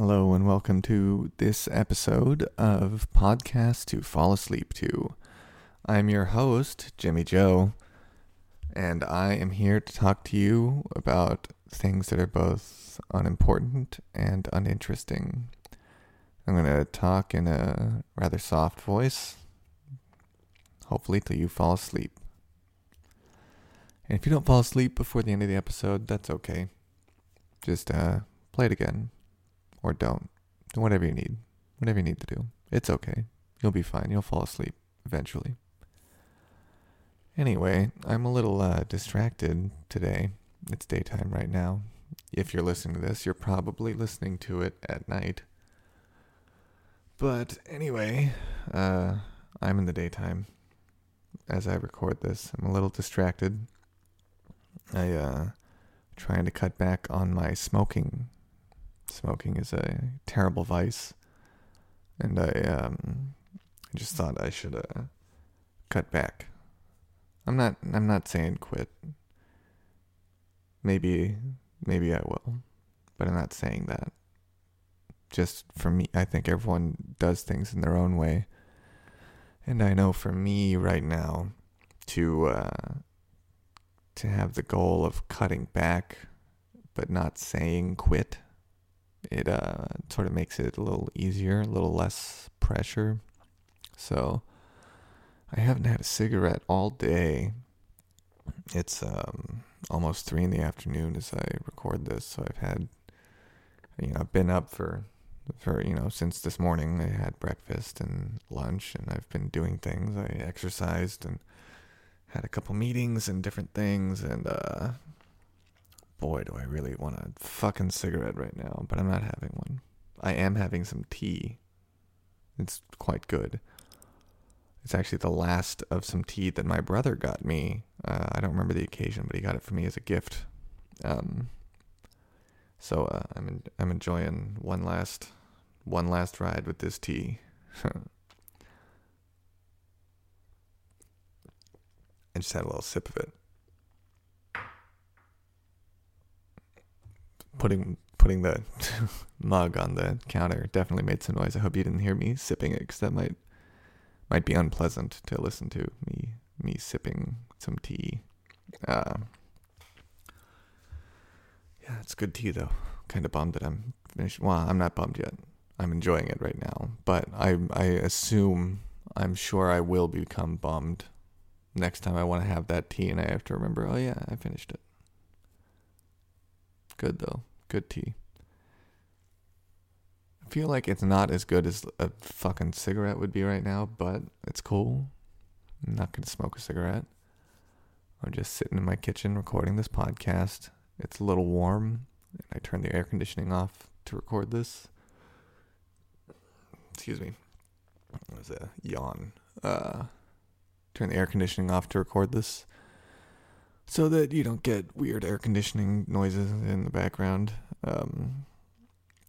Hello and welcome to this episode of Podcast to Fall Asleep to. I'm your host, Jimmy Joe, and I am here to talk to you about things that are both unimportant and uninteresting. I'm going to talk in a rather soft voice, hopefully, till you fall asleep. And if you don't fall asleep before the end of the episode, that's okay. Just uh, play it again or don't. Do whatever you need. Whatever you need to do. It's okay. You'll be fine. You'll fall asleep eventually. Anyway, I'm a little uh, distracted today. It's daytime right now. If you're listening to this, you're probably listening to it at night. But anyway, uh, I'm in the daytime as I record this. I'm a little distracted. I uh trying to cut back on my smoking Smoking is a terrible vice, and I um, I just thought I should uh, cut back. I'm not I'm not saying quit. Maybe maybe I will, but I'm not saying that. Just for me, I think everyone does things in their own way, and I know for me right now, to uh, to have the goal of cutting back, but not saying quit it uh, sort of makes it a little easier, a little less pressure. So I haven't had a cigarette all day. It's um, almost three in the afternoon as I record this, so I've had, you know, I've been up for, for you know, since this morning. I had breakfast and lunch, and I've been doing things. I exercised and had a couple meetings and different things, and uh, boy, do I really want a fucking cigarette right now, but I'm not having one. I am having some tea. It's quite good. It's actually the last of some tea that my brother got me. Uh, I don't remember the occasion, but he got it for me as a gift. Um, so uh, I'm en- I'm enjoying one last one last ride with this tea. I just had a little sip of it. Putting putting the mug on the counter definitely made some noise. I hope you didn't hear me sipping it because that might might be unpleasant to listen to me me sipping some tea. Uh, yeah, it's good tea though. Kind of bummed that I'm finished. Well, I'm not bummed yet. I'm enjoying it right now, but I I assume I'm sure I will become bummed next time I want to have that tea and I have to remember. Oh yeah, I finished it. Good though. Good tea. I feel like it's not as good as a fucking cigarette would be right now, but it's cool. I'm not going to smoke a cigarette. I'm just sitting in my kitchen recording this podcast. It's a little warm, and I turned the air conditioning off to record this. Excuse me. It was a yawn. Uh, turn the air conditioning off to record this so that you don't get weird air conditioning noises in the background. Um,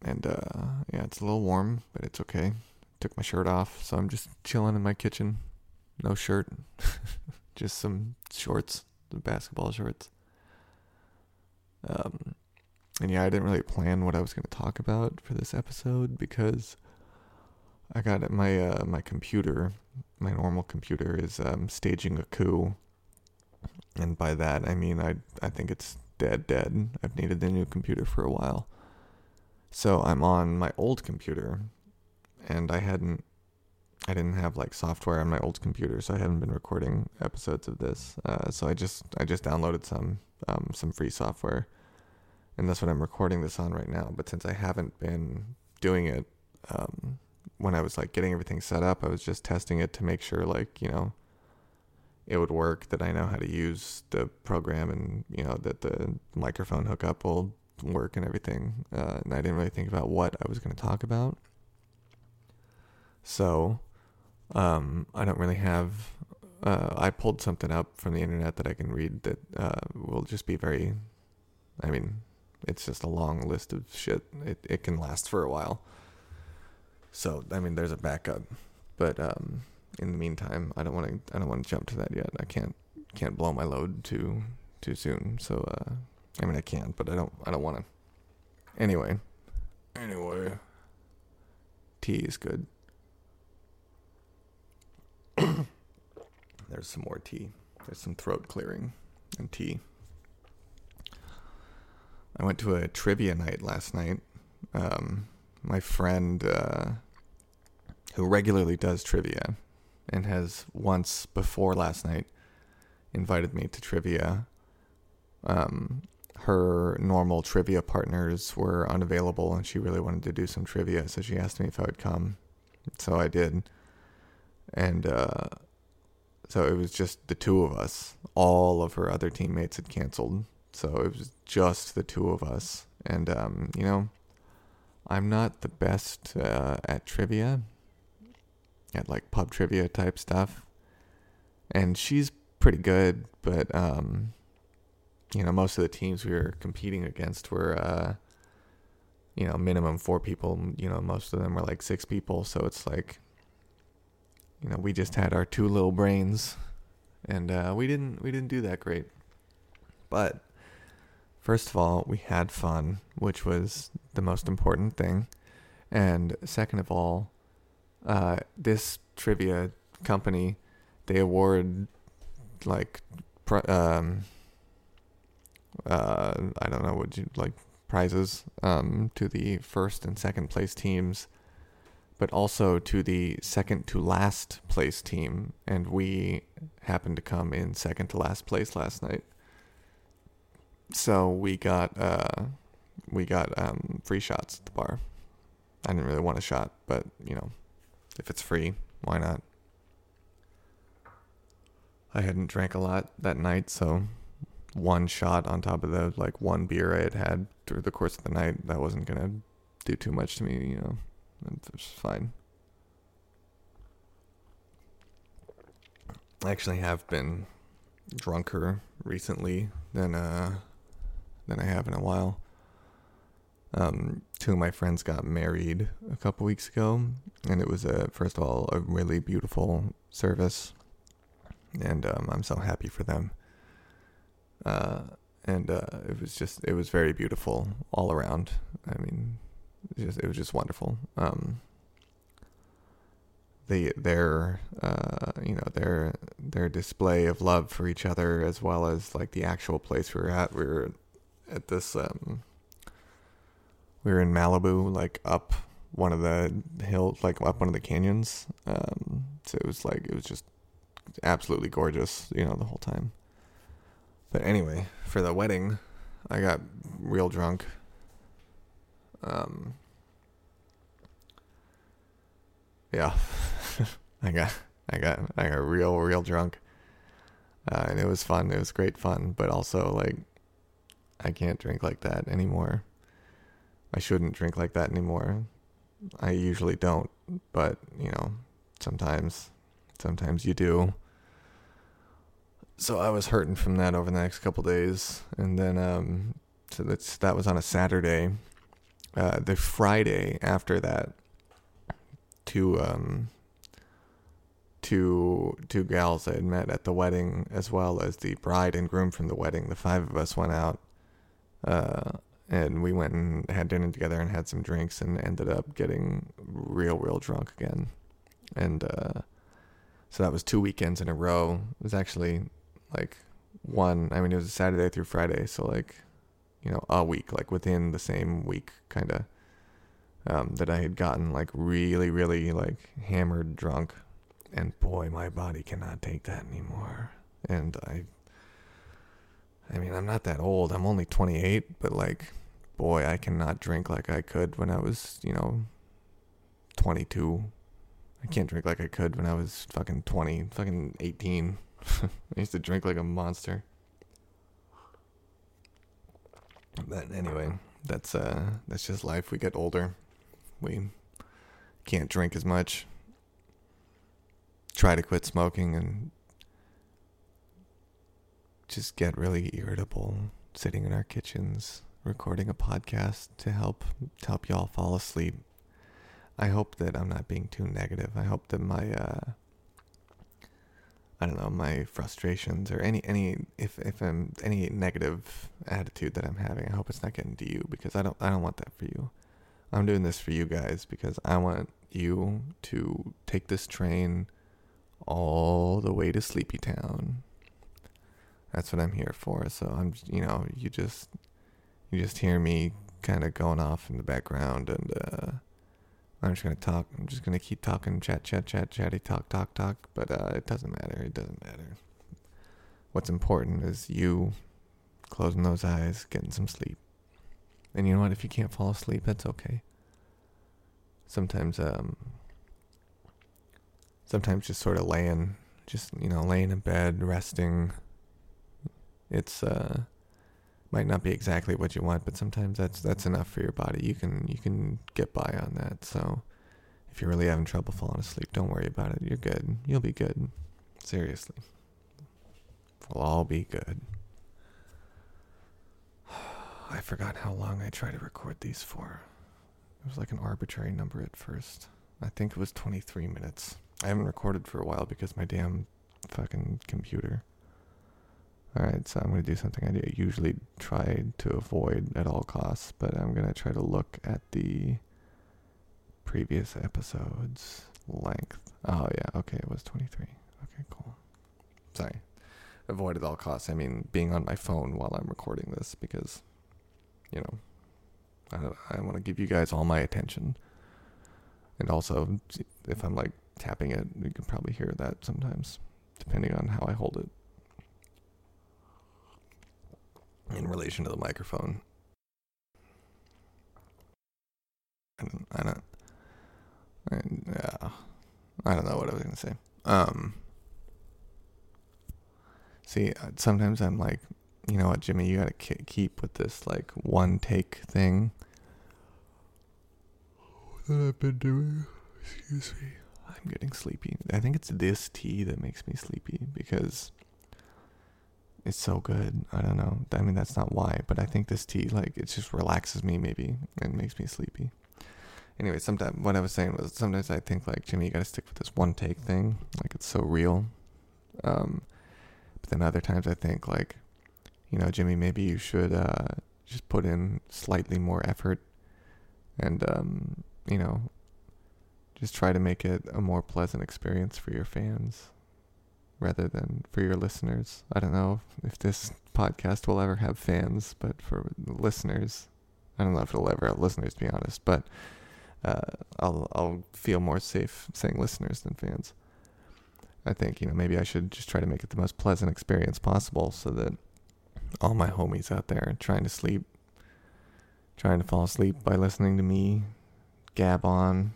and uh, yeah, it's a little warm, but it's okay. Took my shirt off, so I'm just chilling in my kitchen. No shirt, just some shorts, the basketball shorts. Um, and yeah, I didn't really plan what I was going to talk about for this episode because I got my uh, my computer, my normal computer is um, staging a coup and by that I mean I I think it's dead dead. I've needed a new computer for a while. So I'm on my old computer and I hadn't I didn't have like software on my old computer, so I haven't been recording episodes of this. Uh, so I just I just downloaded some um, some free software, and that's what I'm recording this on right now. But since I haven't been doing it, um, when I was like getting everything set up, I was just testing it to make sure like you know it would work, that I know how to use the program and, you know, that the microphone hookup will work and everything. Uh, and I didn't really think about what I was going to talk about. So, um, I don't really have. Uh, I pulled something up from the internet that I can read that uh, will just be very. I mean, it's just a long list of shit. It it can last for a while. So I mean, there's a backup, but um, in the meantime, I don't want to. I don't want to jump to that yet. I can't can't blow my load too too soon. So uh, I mean, I can't, but I don't. I don't want to. Anyway, anyway, Anyway, tea is good. There's some more tea. There's some throat clearing and tea. I went to a trivia night last night. Um, my friend, uh, who regularly does trivia and has once before last night invited me to trivia. Um, her normal trivia partners were unavailable and she really wanted to do some trivia, so she asked me if I would come. So I did. And uh, so it was just the two of us. All of her other teammates had canceled. So it was just the two of us. And, um, you know, I'm not the best uh, at trivia, at like pub trivia type stuff. And she's pretty good, but, um, you know, most of the teams we were competing against were, uh, you know, minimum four people. You know, most of them were like six people. So it's like, you know, we just had our two little brains, and uh, we didn't we didn't do that great. But first of all, we had fun, which was the most important thing, and second of all, uh, this trivia company they award like um uh I don't know what you like prizes um to the first and second place teams but also to the second to last place team. And we happened to come in second to last place last night. So we got uh we got um free shots at the bar. I didn't really want a shot but you know if it's free why not I hadn't drank a lot that night, so one shot on top of the like one beer I had had through the course of the night, that wasn't gonna do too much to me, you know. It's fine. I actually have been drunker recently than uh than I have in a while. Um, two of my friends got married a couple weeks ago, and it was a first of all a really beautiful service and um, I'm so happy for them. Uh, and uh, it was just it was very beautiful all around. I mean, it, just, it was just wonderful. Um, the their uh, you know their their display of love for each other as well as like the actual place we were at. We were at this um, we were in Malibu, like up one of the hills, like up one of the canyons. Um, so it was like it was just absolutely gorgeous, you know, the whole time. But anyway, for the wedding, I got real drunk. Um, yeah, I got, I got, I got real, real drunk. Uh, and it was fun. It was great fun, but also like, I can't drink like that anymore. I shouldn't drink like that anymore. I usually don't, but you know, sometimes Sometimes you do. So I was hurting from that over the next couple days, and then um, so that's that was on a Saturday. Uh, the Friday after that, two um, two two gals I had met at the wedding, as well as the bride and groom from the wedding. The five of us went out, uh, and we went and had dinner together and had some drinks, and ended up getting real, real drunk again. And uh, so that was two weekends in a row. It was actually like one, I mean, it was a Saturday through Friday. So, like, you know, a week, like within the same week, kind of, um, that I had gotten like really, really like hammered drunk. And boy, my body cannot take that anymore. And I, I mean, I'm not that old. I'm only 28, but like, boy, I cannot drink like I could when I was, you know, 22, I can't drink like I could when I was fucking 20, fucking 18. I used to drink like a monster. But anyway, that's uh that's just life. We get older. We can't drink as much. Try to quit smoking and just get really irritable sitting in our kitchens recording a podcast to help to help y'all fall asleep I hope that I'm not being too negative. I hope that my uh, I don't know my frustrations or any any if if I'm any negative attitude that I'm having, I hope it's not getting to you because I don't I don't want that for you. I'm doing this for you guys because I want you to take this train all the way to Sleepy Town. That's what I'm here for. So I'm, you know, you just, you just hear me kind of going off in the background, and uh, I'm just gonna talk. I'm just gonna keep talking, chat, chat, chat, chatty, talk, talk, talk. But uh, it doesn't matter. It doesn't matter. What's important is you closing those eyes, getting some sleep. And you know what? If you can't fall asleep, that's okay. Sometimes, um, sometimes just sort of laying, just you know, laying in bed, resting. It's uh, might not be exactly what you want, but sometimes that's that's enough for your body. You can you can get by on that. So, if you're really having trouble falling asleep, don't worry about it. You're good. You'll be good. Seriously, we'll all be good. I forgot how long I tried to record these for. It was like an arbitrary number at first. I think it was 23 minutes. I haven't recorded for a while because my damn fucking computer. Alright, so I'm going to do something I usually try to avoid at all costs, but I'm going to try to look at the previous episode's length. Oh, yeah, okay, it was 23. Okay, cool. Sorry. Avoid at all costs. I mean, being on my phone while I'm recording this because you know, I, I want to give you guys all my attention. And also, if I'm like tapping it, you can probably hear that sometimes, depending on how I hold it in relation to the microphone. I don't, I don't, I, yeah, I don't know what I was gonna say. Um, see, uh, sometimes I'm like you know what, Jimmy, you gotta keep with this like one take thing that I've been doing. Excuse me. I'm getting sleepy. I think it's this tea that makes me sleepy because it's so good. I don't know. I mean, that's not why, but I think this tea, like, it just relaxes me maybe and makes me sleepy. Anyway, sometimes what I was saying was sometimes I think like Jimmy, you gotta stick with this one take thing. Like it's so real. Um, but then other times I think like you know, Jimmy, maybe you should uh, just put in slightly more effort and, um, you know, just try to make it a more pleasant experience for your fans rather than for your listeners. I don't know if this podcast will ever have fans, but for listeners, I don't know if it'll ever have listeners, to be honest, but uh, I'll I'll feel more safe saying listeners than fans. I think you know maybe I should just try to make it the most pleasant experience possible, so that all my homies out there trying to sleep, trying to fall asleep by listening to me gab on.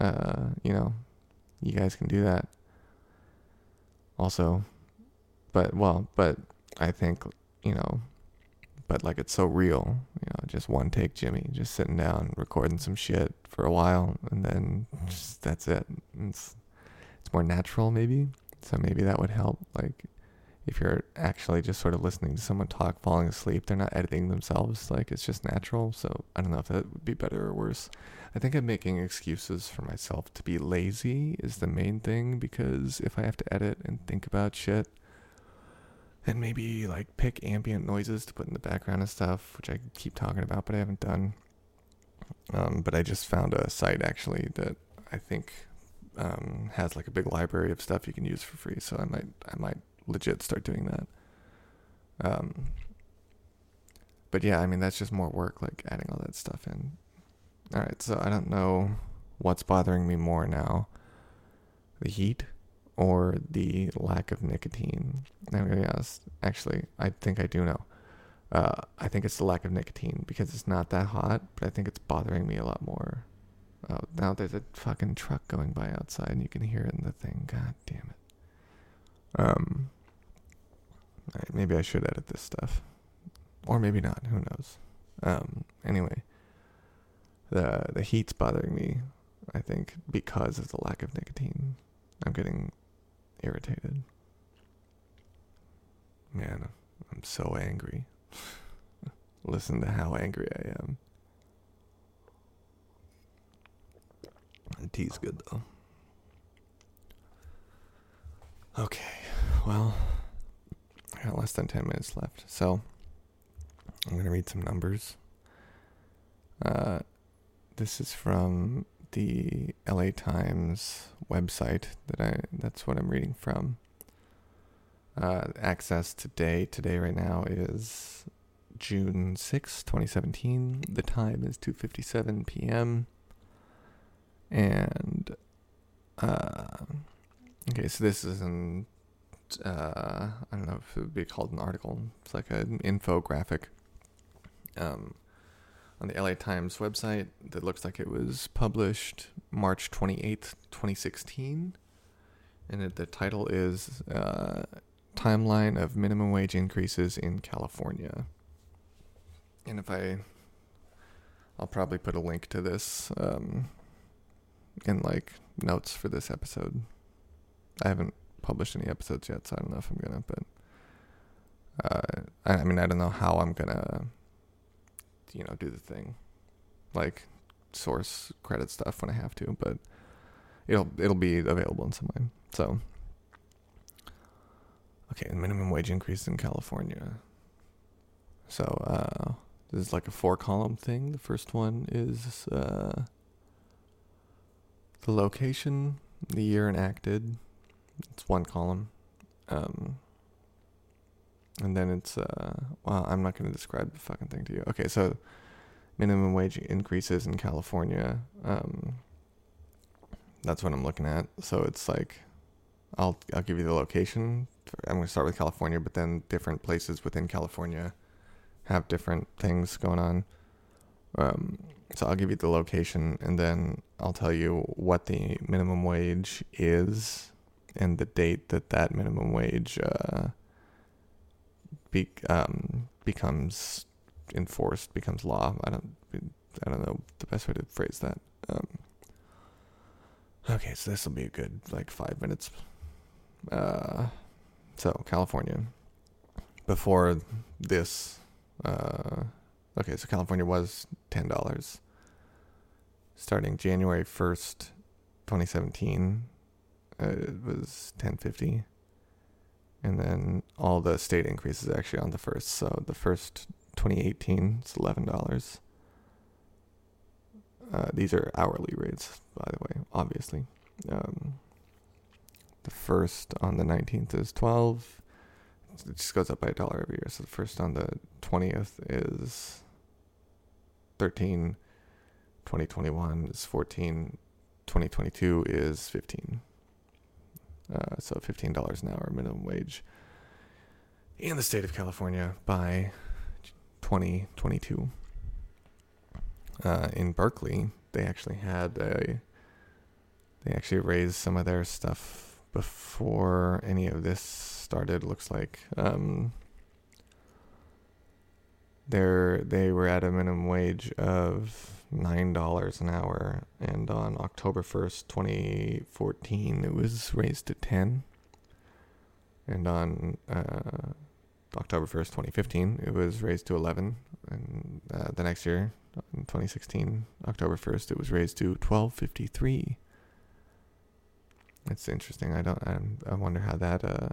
Uh, you know, you guys can do that. Also, but well, but I think you know, but like it's so real. You know, just one take, Jimmy, just sitting down recording some shit for a while, and then just, that's it. It's it's more natural, maybe. So maybe that would help. Like if you're actually just sort of listening to someone talk, falling asleep, they're not editing themselves. Like it's just natural. So I don't know if that would be better or worse. I think I'm making excuses for myself to be lazy is the main thing because if I have to edit and think about shit and maybe like pick ambient noises to put in the background and stuff, which I keep talking about, but I haven't done. Um, but I just found a site actually that I think um, has like a big library of stuff you can use for free. So I might I might legit start doing that. Um, but yeah, I mean that's just more work, like adding all that stuff in. All right, so I don't know what's bothering me more now, the heat or the lack of nicotine. Be honest. Actually, I think I do know. Uh, I think it's the lack of nicotine because it's not that hot, but I think it's bothering me a lot more. Oh, now there's a fucking truck going by outside, and you can hear it in the thing. God damn it. Um, maybe I should edit this stuff, or maybe not. Who knows? Um, anyway, the the heat's bothering me. I think because of the lack of nicotine, I'm getting irritated. Man, I'm so angry. Listen to how angry I am. The tea's good though. Okay, well, I got less than 10 minutes left. So, I'm going to read some numbers. Uh, this is from the LA Times website that I that's what I'm reading from. Uh, access today today right now is June 6, 2017. The time is 2:57 p.m. And uh, okay, so this isn't uh, I don't know if it would be called an article. It's like an infographic um, on the LA Times website that looks like it was published March 28th, 2016. And it, the title is uh, Timeline of Minimum Wage Increases in California. And if I, I'll probably put a link to this um, in like notes for this episode. I haven't published any episodes yet, so I don't know if I'm gonna. But uh, I, I mean, I don't know how I'm gonna, you know, do the thing, like source credit stuff when I have to. But it'll it'll be available in some way. So okay, minimum wage increase in California. So uh, this is like a four column thing. The first one is uh, the location, the year enacted, it's one column. Um, and then it's uh well, I'm not going to describe the fucking thing to you. Okay, so minimum wage increases in California. Um, that's what I'm looking at. So it's like I'll I'll give you the location. I'm going to start with California, but then different places within California have different things going on. Um, so I'll give you the location, and then I'll tell you what the minimum wage is and the date that that minimum wage uh, be, um, becomes enforced, becomes law. I don't, I don't know the best way to phrase that. Um, okay, so this will be a good like five minutes. Uh, so California, before this, uh, okay, so California was ten dollars. Starting January first, twenty seventeen, uh, it was 1050 and then all the state increases actually on the first. So the first 2018 is $11 uh, these are hourly rates by the way obviously. Um, the first on the 19th is 12 it just goes up by a dollar every year. So the first on the 20th is 13 2021 is 14 2022 is 15 uh, so $15 an hour minimum wage in the state of California by 2022. Uh, in Berkeley, they actually had a. They actually raised some of their stuff before any of this started. Looks like um, they're they were at a minimum wage of nine dollars an hour, and on October first, twenty fourteen, it was raised to ten. And on uh, October first, twenty fifteen, it was raised to eleven, and uh, the next year, in twenty sixteen, October first, it was raised to twelve fifty three. It's interesting. I don't. I, I wonder how that uh,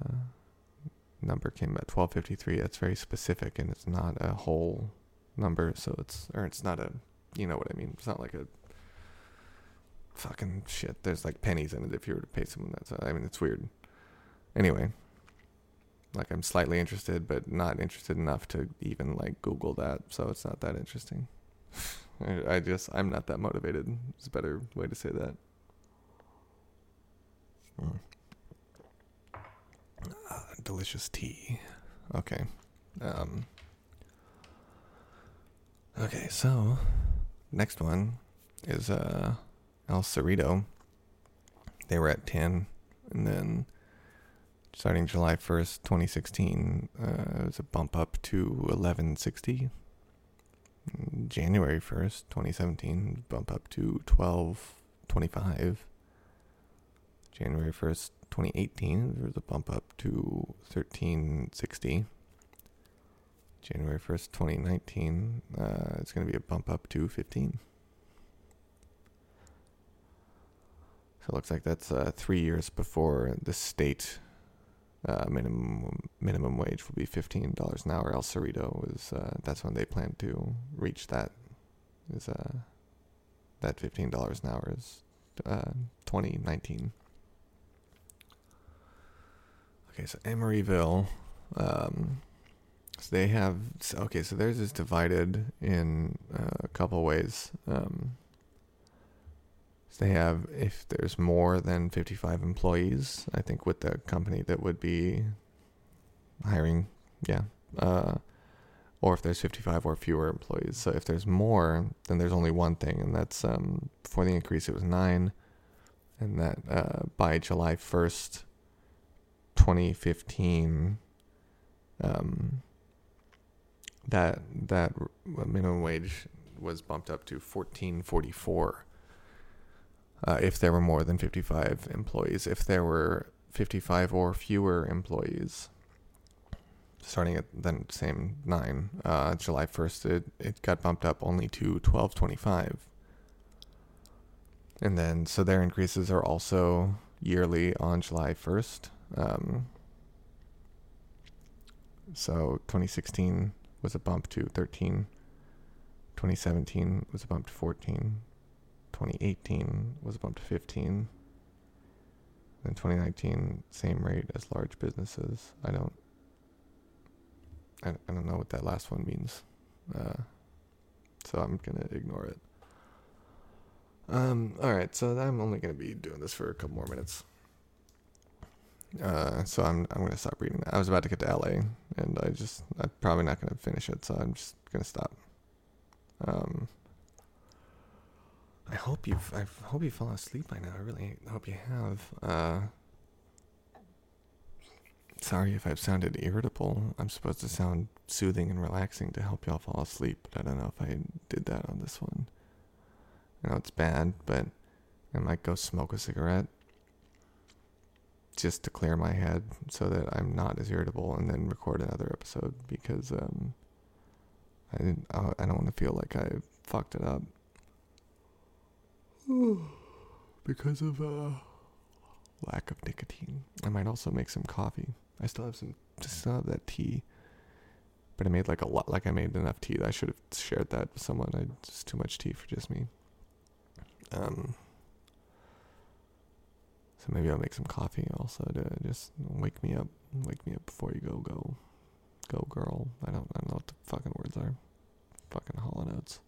number came at twelve fifty three. That's very specific, and it's not a whole number. So it's or it's not a you know what I mean? It's not like a fucking shit. There's like pennies in it if you were to pay someone that. I mean, it's weird. Anyway, like I'm slightly interested, but not interested enough to even like Google that. So it's not that interesting. I, I just I'm not that motivated. It's a better way to say that. Mm. Delicious tea. Okay. Um. Okay, so next one is uh, El Cerrito. They were at 10. And then starting July 1st, 2016, uh, it was a bump up to 1160. January 1st, 2017, bump up to 1225. January 1st, 2018, there was a bump up to 1360. January 1st, 2019, uh, it's going to be a bump up to 15. So it looks like that's uh, three years before the state uh, minimum minimum wage will be fifteen dollars an hour. El Cerrito is uh, that's when they plan to reach that. Is uh that $15 an hour is uh, 2019. Okay, so Emeryville, um, so they have okay, so theirs is divided in uh, a couple ways. Um, they have if there's more than 55 employees, I think with the company that would be hiring, yeah, uh, or if there's 55 or fewer employees. So if there's more, then there's only one thing, and that's um, before the increase it was nine, and that uh, by July 1st, 2015. Um, that that minimum wage was bumped up to fourteen forty four. Uh, if there were more than fifty five employees, if there were fifty five or fewer employees, starting at the same nine, uh, July first, it it got bumped up only to twelve twenty five. And then, so their increases are also yearly on July first. Um, so 2016 was a bump to 13. 2017 was a bump to 14. 2018 was a bump to 15. Then 2019, same rate as large businesses. I don't, I, I don't know what that last one means. Uh, so I'm gonna ignore it. Um, all right, so I'm only gonna be doing this for a couple more minutes. Uh, so I'm I'm gonna stop reading. I was about to get to LA, and I just I'm probably not gonna finish it, so I'm just gonna stop. Um, I hope you've I hope you fell asleep by now. I really hope you have. Uh, sorry if I've sounded irritable. I'm supposed to sound soothing and relaxing to help y'all fall asleep, but I don't know if I did that on this one. I know it's bad, but I might go smoke a cigarette just to clear my head so that I'm not as irritable and then record another episode because um, I I don't want to feel like I fucked it up because of uh, lack of nicotine. I might also make some coffee. I still have some, just still have that tea, but I made like a lot. Like I made enough tea. I should have shared that with someone. I just too much tea for just me. Um. So maybe I'll make some coffee also to just wake me up, wake me up before you go, go, go, girl. I don't, I don't know what the fucking words are. Fucking Hall and Oates.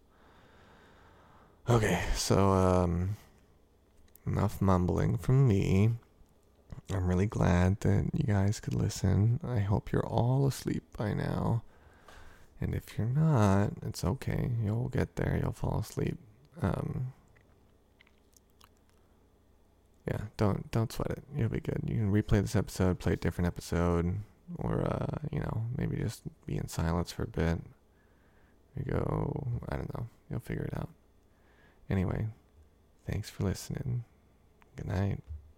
Okay, so um, enough mumbling from me. I'm really glad that you guys could listen. I hope you're all asleep by now. And if you're not, it's okay. You'll get there. You'll fall asleep. Um, yeah, don't don't sweat it. You'll be good. You can replay this episode, play a different episode, or uh, you know, maybe just be in silence for a bit. You go, I don't know. You'll figure it out. Anyway, thanks for listening. Good night.